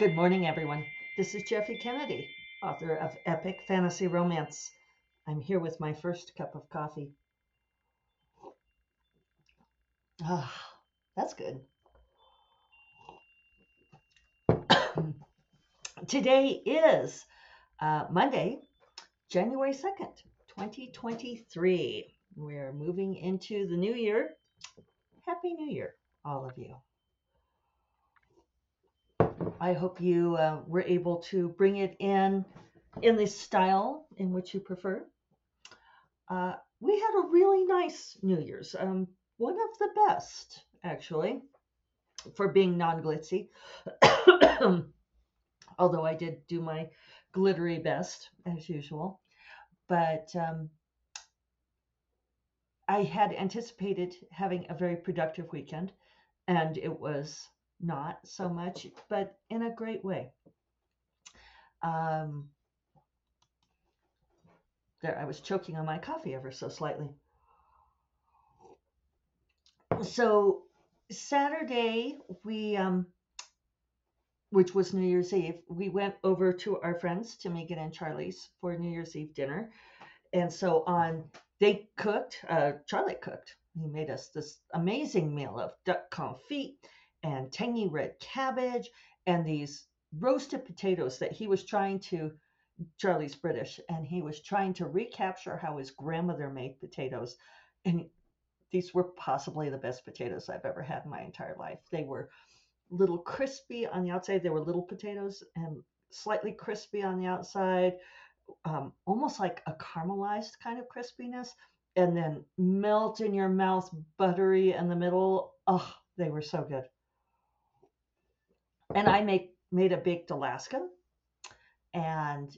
Good morning, everyone. This is Jeffe Kennedy, author of Epic Fantasy Romance. I'm here with my first cup of coffee. Ah, that's good. Today is uh, Monday, January 2nd, 2023. We're moving into the new year. Happy New Year, all of you. I hope you uh, were able to bring it in in the style in which you prefer. Uh, we had a really nice New Year's, um, one of the best, actually, for being non glitzy. Although I did do my glittery best, as usual. But um, I had anticipated having a very productive weekend, and it was not so much, but in a great way. Um, there, I was choking on my coffee ever so slightly. So Saturday, we, um, which was New Year's Eve, we went over to our friends, to Megan and Charlie's, for New Year's Eve dinner. And so on, they cooked, uh, Charlie cooked. He made us this amazing meal of duck confit and tangy red cabbage and these roasted potatoes that he was trying to Charlie's British and he was trying to recapture how his grandmother made potatoes and these were possibly the best potatoes I've ever had in my entire life. They were little crispy on the outside. They were little potatoes and slightly crispy on the outside, um, almost like a caramelized kind of crispiness, and then melt in your mouth, buttery in the middle. Oh, they were so good and I make made a baked Alaska. And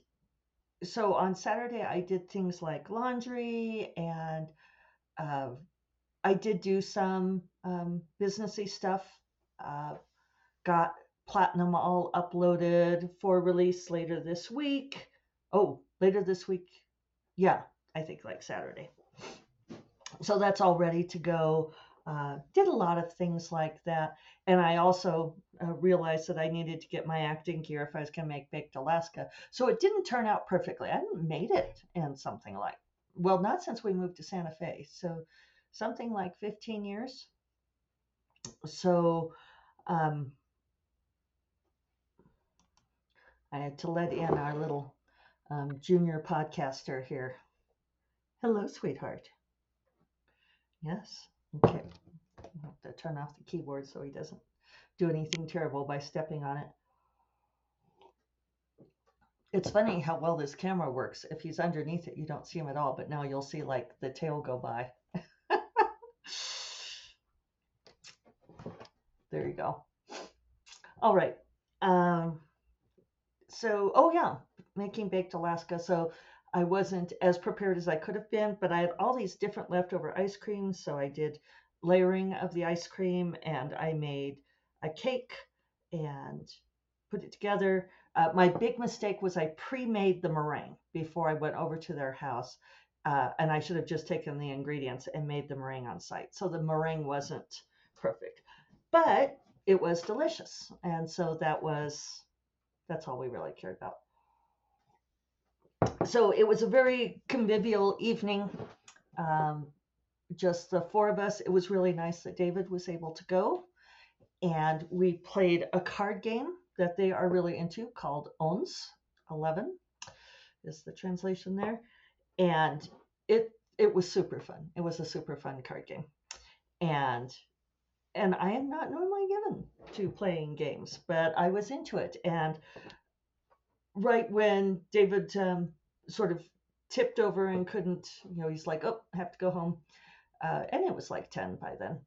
so on Saturday, I did things like laundry and uh, I did do some um, businessy stuff. Uh, got Platinum all uploaded for release later this week. Oh, later this week. Yeah, I think like Saturday. So that's all ready to go. Uh, did a lot of things like that. And I also uh, realized that I needed to get my acting gear if I was going to make Baked Alaska. So it didn't turn out perfectly. I hadn't made it in something like, well, not since we moved to Santa Fe. So something like 15 years. So um, I had to let in our little um, junior podcaster here. Hello, sweetheart. Yes. Okay. i have to turn off the keyboard so he doesn't do anything terrible by stepping on it. It's funny how well this camera works. If he's underneath it, you don't see him at all, but now you'll see like the tail go by. there you go. All right. Um, so, oh yeah, making baked Alaska. So I wasn't as prepared as I could have been, but I had all these different leftover ice creams. So I did layering of the ice cream and I made a cake and put it together. Uh, my big mistake was I pre made the meringue before I went over to their house. Uh, and I should have just taken the ingredients and made the meringue on site. So the meringue wasn't perfect, but it was delicious. And so that was, that's all we really cared about so it was a very convivial evening. Um, just the four of us. It was really nice that David was able to go. And we played a card game that they are really into called Ons 11 is the translation there. And it it was super fun. It was a super fun card game. And and I am not normally given to playing games, but I was into it. And right when David um, sort of tipped over and couldn't, you know, he's like, oh, I have to go home. Uh, and it was like 10 by then.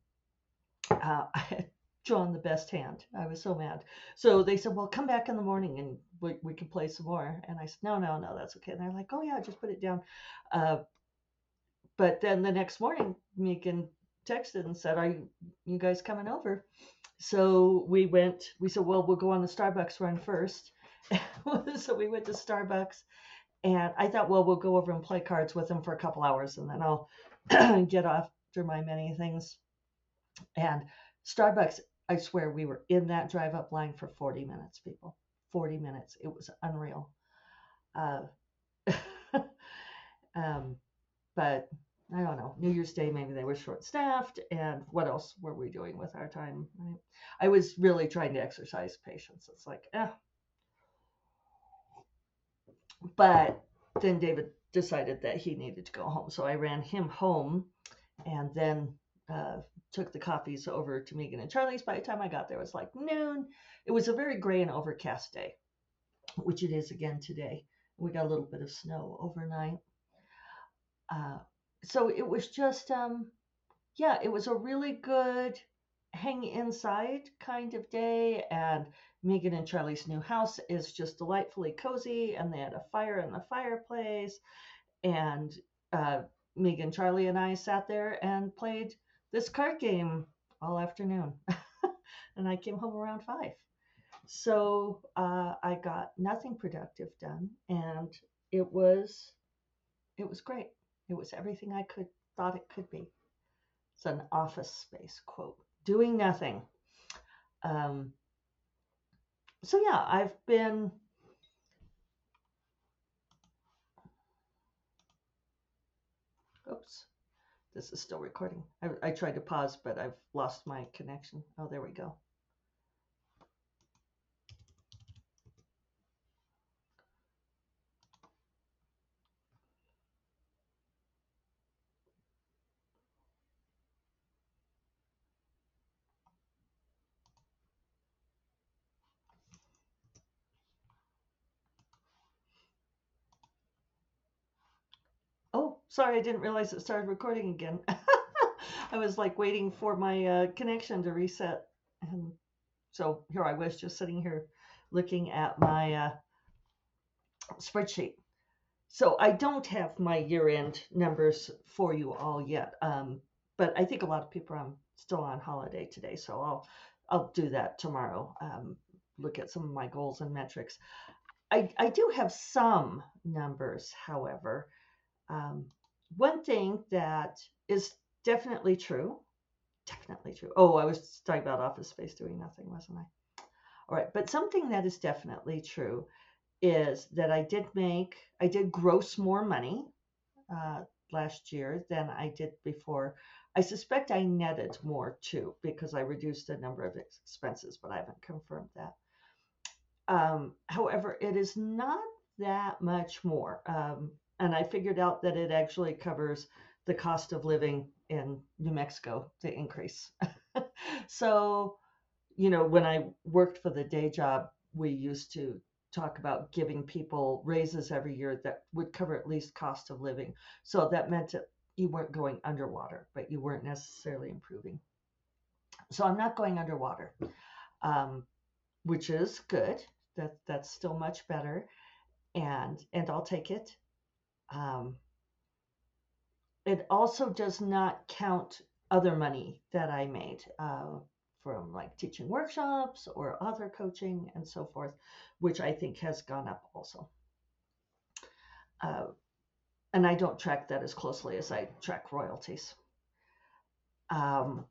Uh, I drawn the best hand. I was so mad. So they said, well, come back in the morning and we, we can play some more. And I said, no, no, no, that's okay. And they're like, oh, yeah, just put it down. Uh, but then the next morning, Megan texted and said, are you, guys coming over? So we went, we said, well, we'll go on the Starbucks run first. so we went to Starbucks and I thought, well, we'll go over and play cards with them for a couple hours and then I'll get off through my many things. And Starbucks, I swear we were in that drive up line for 40 minutes, people. 40 minutes. It was unreal. Uh, um, but I don't know. New Year's Day, maybe they were short staffed. And what else were we doing with our time? I was really trying to exercise patience. It's like, eh. But then David decided that he needed to go home. So I ran him home and then uh, took the coffees over to Megan and Charlie's. By the time I got there, it was like noon. It was a very gray and overcast day, which it is again today. We got a little bit of snow overnight. Uh, so it was just, um, yeah, it was a really good hang inside kind of day. And Megan and Charlie's new house is just delightfully cozy, and they had a fire in the fireplace. And uh, Megan, Charlie, and I sat there and played this card game all afternoon. and I came home around five. So uh, I got nothing productive done, and it was it was great. It was everything I could thought it could be. It's an office space quote. Doing nothing. Um, so yeah, I've been this is still recording. I, I tried to pause but I've lost my connection. Oh there we go Sorry, I didn't realize it started recording again. I was like waiting for my uh, connection to reset. And so here I was just sitting here looking at my uh, spreadsheet. So I don't have my year end numbers for you all yet. Um, but I think a lot of people are still on holiday today. So I'll, I'll do that tomorrow. Um, look at some of my goals and metrics. I, I do have some numbers, however. Um, one thing that is definitely true, definitely true. Oh, I was talking about office space doing nothing, wasn't I? All right, but something that is definitely true is that I did make, I did gross more money uh, last year than I did before. I suspect I netted more too because I reduced the number of expenses, but I haven't confirmed that. Um, however, it is not that much more. Um, and I figured out that it actually covers the cost of living in New Mexico, the increase. so, you know, when I worked for the day job, we used to talk about giving people raises every year that would cover at least cost of living. So that meant that you weren't going underwater, but you weren't necessarily improving. So I'm not going underwater, um, which is good. That that's still much better, and and I'll take it. Um, it also does not count other money that I made uh, from like teaching workshops or author coaching and so forth, which I think has gone up also. Uh, and I don't track that as closely as I track royalties. Um,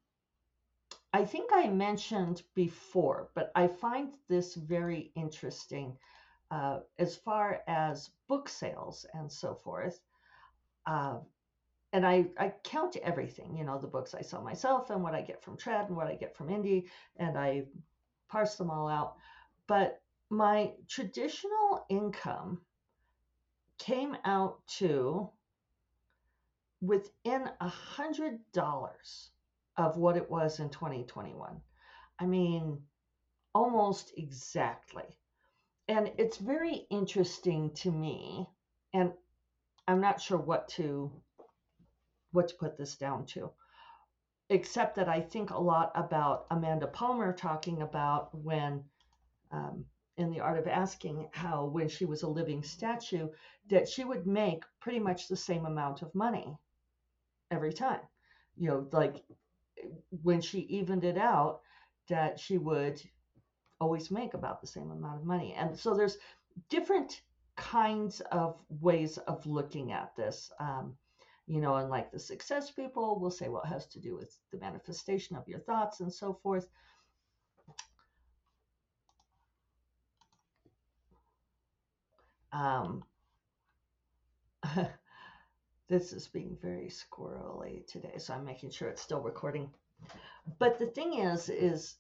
I think I mentioned before, but I find this very interesting uh, as far as book sales and so forth. Uh, and I, I count everything, you know, the books I sell myself and what I get from Trad and what I get from Indie, and I parse them all out. But my traditional income came out to within a hundred dollars of what it was in 2021. I mean, almost exactly and it's very interesting to me and i'm not sure what to what to put this down to except that i think a lot about amanda palmer talking about when um, in the art of asking how when she was a living statue that she would make pretty much the same amount of money every time. You know like when she evened it out that she would always make about the same amount of money. And so there's different kinds of ways of looking at this. Um, you know, and like the success people will say, well, it has to do with the manifestation of your thoughts and so forth. Um, this is being very squirrely today, so I'm making sure it's still recording. But the thing is, is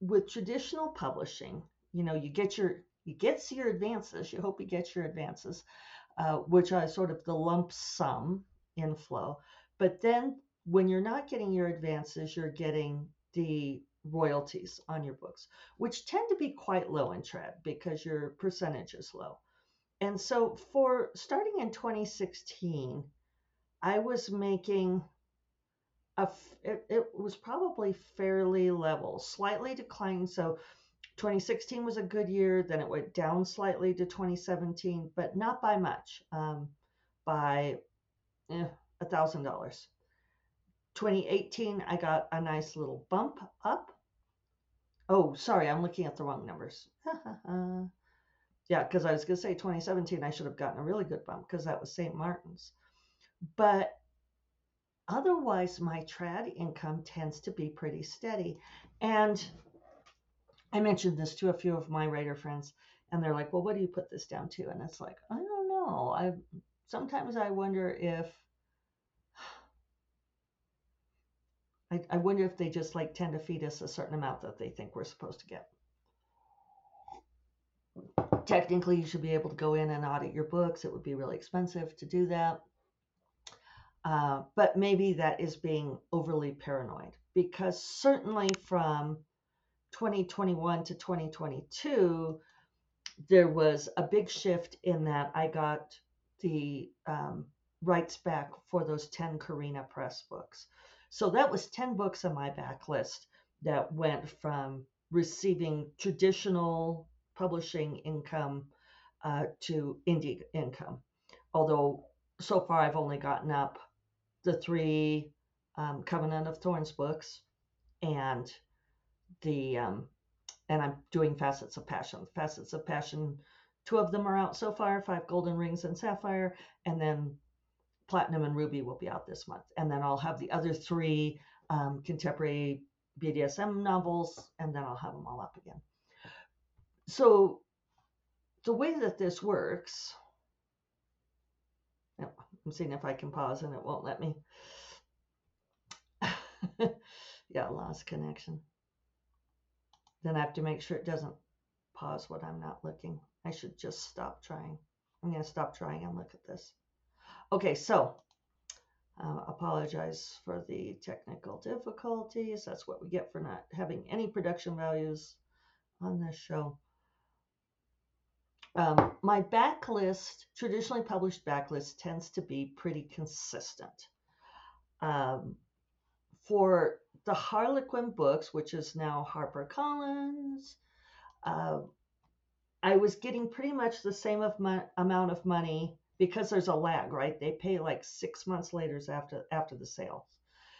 with traditional publishing, you know, you get your you get your advances. You hope you get your advances, uh, which are sort of the lump sum inflow. But then when you're not getting your advances, you're getting the royalties on your books, which tend to be quite low in trad because your percentage is low. And so for starting in 2016, I was making a, it, it was probably fairly level, slightly declining. So 2016 was a good year. Then it went down slightly to 2017, but not by much, um, by eh, a thousand dollars. 2018, I got a nice little bump up. Oh, sorry, I'm looking at the wrong numbers. yeah, because I was going to say 2017, I should have gotten a really good bump because that was St. Martin's. But otherwise, my trad income tends to be pretty steady. And I mentioned this to a few of my writer friends, and they're like, "Well, what do you put this down to?" And it's like, I don't know. I sometimes I wonder if I, I wonder if they just like tend to feed us a certain amount that they think we're supposed to get. Technically, you should be able to go in and audit your books. It would be really expensive to do that. Uh, but maybe that is being overly paranoid because certainly from 2021 to 2022, there was a big shift in that I got the um, rights back for those 10 Carina Press books. So that was 10 books on my backlist that went from receiving traditional publishing income uh, to indie income. Although so far I've only gotten up the three um, Covenant of Thorns books and the um, and I'm doing Facets of Passion. Facets of Passion, two of them are out so far, Five Golden Rings and Sapphire, and then Platinum and Ruby will be out this month. And then I'll have the other three um, contemporary BDSM novels, and then I'll have them all up again. So the way that this works, I'm seeing if I can pause and it won't let me. yeah, lost connection. Then I have to make sure it doesn't pause when I'm not looking. I should just stop trying. I'm going to stop trying and look at this. Okay, so uh, apologize for the technical difficulties. That's what we get for not having any production values on this show. Um, my backlist, traditionally published backlist, tends to be pretty consistent. Um, for the Harlequin books, which is now HarperCollins, uh, I was getting pretty much the same of my, amount of money because there's a lag, right? They pay like six months later after after the sale.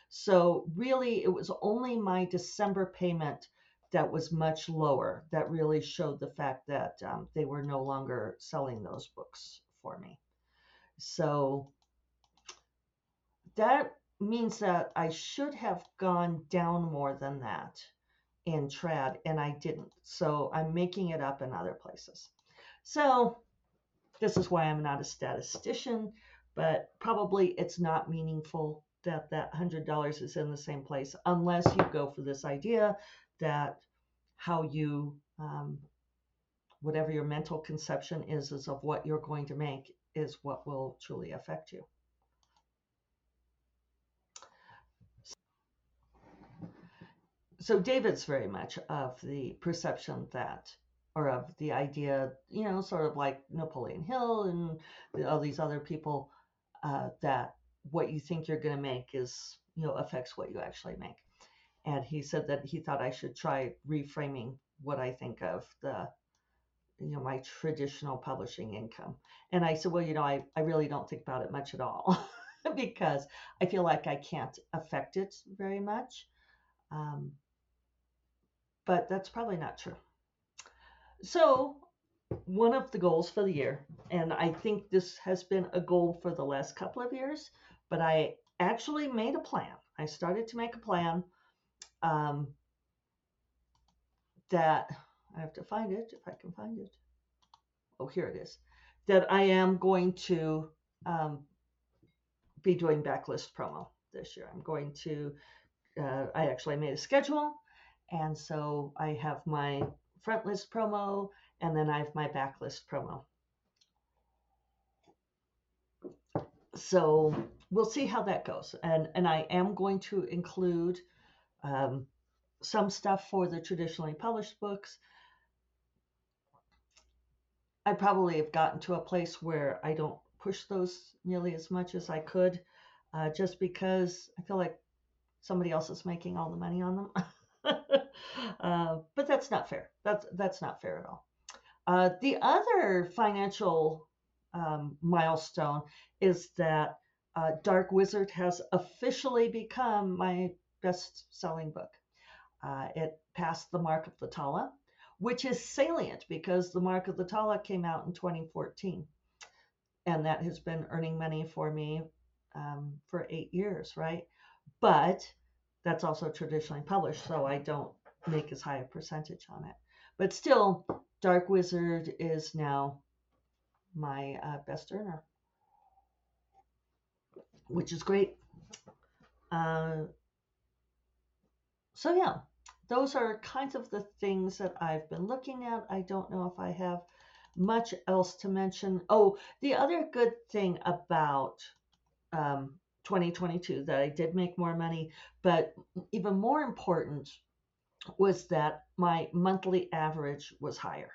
So really, it was only my December payment that was much lower that really showed the fact that um, they were no longer selling those books for me. So that means that I should have gone down more than that in trad, and I didn't. So I'm making it up in other places. So this is why I'm not a statistician, but probably it's not meaningful that that $100 is in the same place unless you go for this idea that how you, um, whatever your mental conception is, is of what you're going to make is what will truly affect you. So David's very much of the perception that or of the idea, you know, sort of like Napoleon Hill and all these other people, uh, that what you think you're going to make is, you know, affects what you actually make. And he said that he thought I should try reframing what I think of the, you know, my traditional publishing income. And I said, well, you know, I, I really don't think about it much at all because I feel like I can't affect it very much. Um, but that's probably not true. So, one of the goals for the year, and I think this has been a goal for the last couple of years, but I actually made a plan. I started to make a plan um, that I have to find it if I can find it. Oh, here it is. that I am going to um, be doing backlist promo this year. I'm going to, uh, I actually made a schedule. And so I have my front list promo and then I have my backlist promo. So we'll see how that goes. And, and I am going to include um, some stuff for the traditionally published books. I probably have gotten to a place where I don't push those nearly as much as I could, uh, just because I feel like somebody else is making all the money on them. uh, but that's not fair. That's that's not fair at all. Uh, the other financial um, milestone is that uh, Dark Wizard has officially become my best-selling book. Uh, it passed the mark of the Tala, which is salient because the mark of the Tala came out in 2014 and that has been earning money for me um, for eight years, right? But that's also traditionally published, so I don't make as high a percentage on it. But still, Dark Wizard is now my uh, best earner, which is great. Uh, so, yeah, those are kinds of the things that I've been looking at. I don't know if I have much else to mention. Oh, the other good thing about um, 2022 that I did make more money, but even more important was that my monthly average was higher.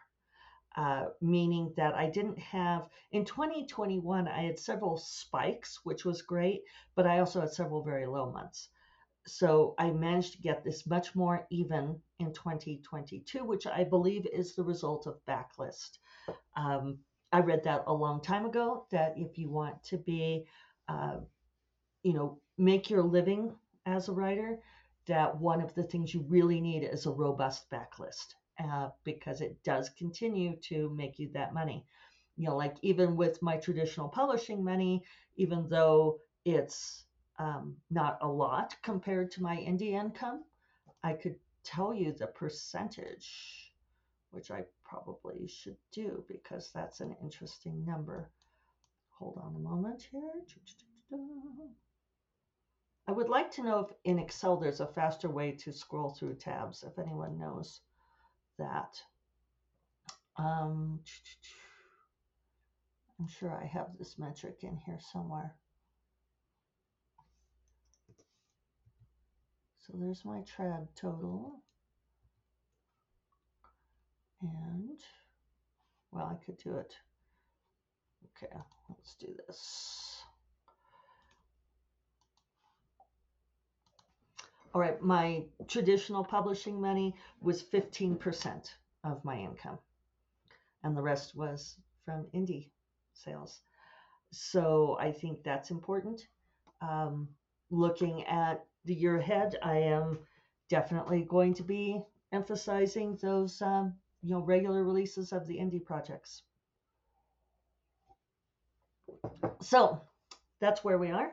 Uh, meaning that I didn't have in 2021, I had several spikes, which was great, but I also had several very low months. So I managed to get this much more even in 2022, which I believe is the result of backlist. Um, I read that a long time ago that if you want to be, uh, you know, make your living as a writer, that one of the things you really need is a robust backlist uh, because it does continue to make you that money. You know, like even with my traditional publishing money, even though it's um, not a lot compared to my indie income, I could tell you the percentage, which I probably should do because that's an interesting number. Hold on a moment here. I would like to know if in Excel there's a faster way to scroll through tabs, if anyone knows that. Um, I'm sure I have this metric in here somewhere. So there's my trad total. And, well, I could do it. Okay, let's do this. All right, my traditional publishing money was 15% of my income, and the rest was from indie sales. So I think that's important. Um, looking at the year ahead, I am definitely going to be emphasizing those um, you know regular releases of the indie projects. So that's where we are.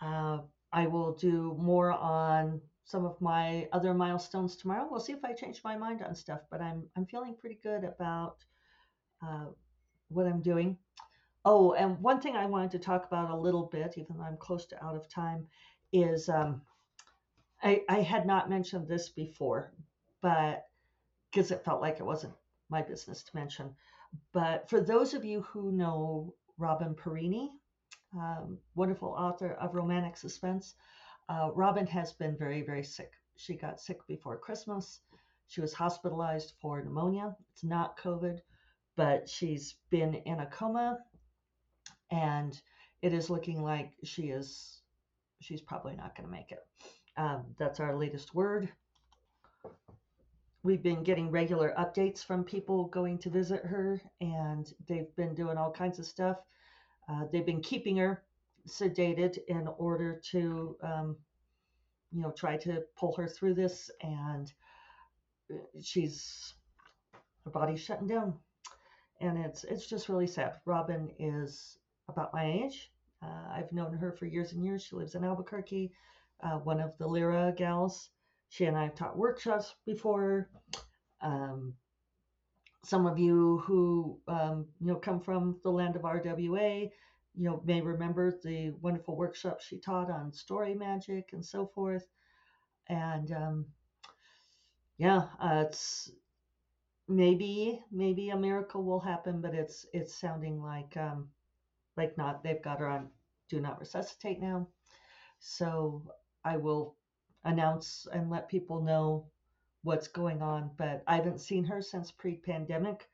Uh, I will do more on some of my other milestones tomorrow. We'll see if I change my mind on stuff, but I'm I'm feeling pretty good about uh, what I'm doing. Oh, and one thing I wanted to talk about a little bit, even though I'm close to out of time, is um, I, I had not mentioned this before, but because it felt like it wasn't my business to mention. But for those of you who know Robin Perini, um, wonderful author of romantic suspense, uh, Robin has been very, very sick. She got sick before Christmas. She was hospitalized for pneumonia. It's not COVID, but she's been in a coma, and it is looking like she is. She's probably not going to make it. Um, that's our latest word we've been getting regular updates from people going to visit her, and they've been doing all kinds of stuff. Uh, they've been keeping her sedated in order to, um, you know, try to pull her through this, and uh, she's her body's shutting down, and it's it's just really sad. Robin is about my age. Uh, I've known her for years and years. She lives in Albuquerque, uh, one of the Lyra gals she and I have taught workshops before. Um, some of you who um, you know come from the land of RWA, you know may remember the wonderful workshop she taught on story magic and so forth. And um, yeah, uh, it's maybe maybe a miracle will happen, but it's it's sounding like um, like not. They've got her on do not resuscitate now, so I will announce and let people know what's going on. But I haven't seen her since pre-pandemic.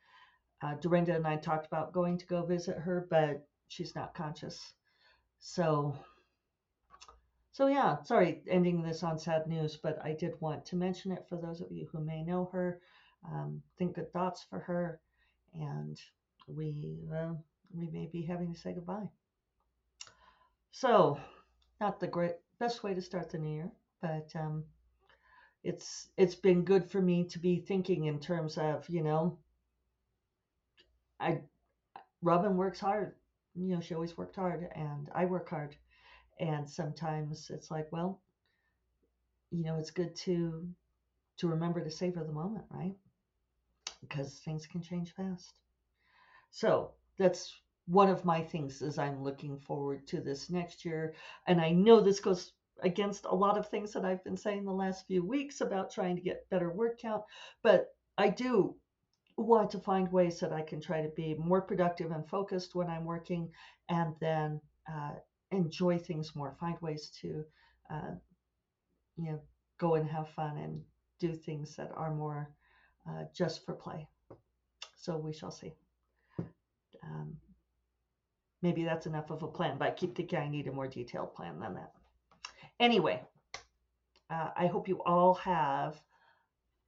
Uh, Dorinda and I talked about going to go visit her, but she's not conscious. So, so yeah, sorry, ending this on sad news, but I did want to mention it for those of you who may know her. Um, think good thoughts for her, and we uh, we may be having to say goodbye. So, not the great best way to start the new year, but um, it's it's been good for me to be thinking in terms of you know I Robin works hard you know she always worked hard and I work hard. And sometimes it's like well you know it's good to to remember to savor the moment right? Because things can change fast. So that's one of my things is I'm looking forward to this next year and I know this goes against a lot of things that I've been saying the last few weeks about trying to get better word count, but I do want to find ways that I can try to be more productive and focused when I'm working and then uh, enjoy things more, find ways to, uh, you know, go and have fun and do things that are more uh, just for play. So we shall see. Um, maybe that's enough of a plan, but I keep thinking I need a more detailed plan than that. Anyway, uh, I hope you all have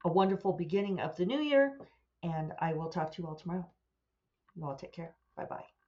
a wonderful beginning of the new year, and I will talk to you all tomorrow. You all take care. Bye bye.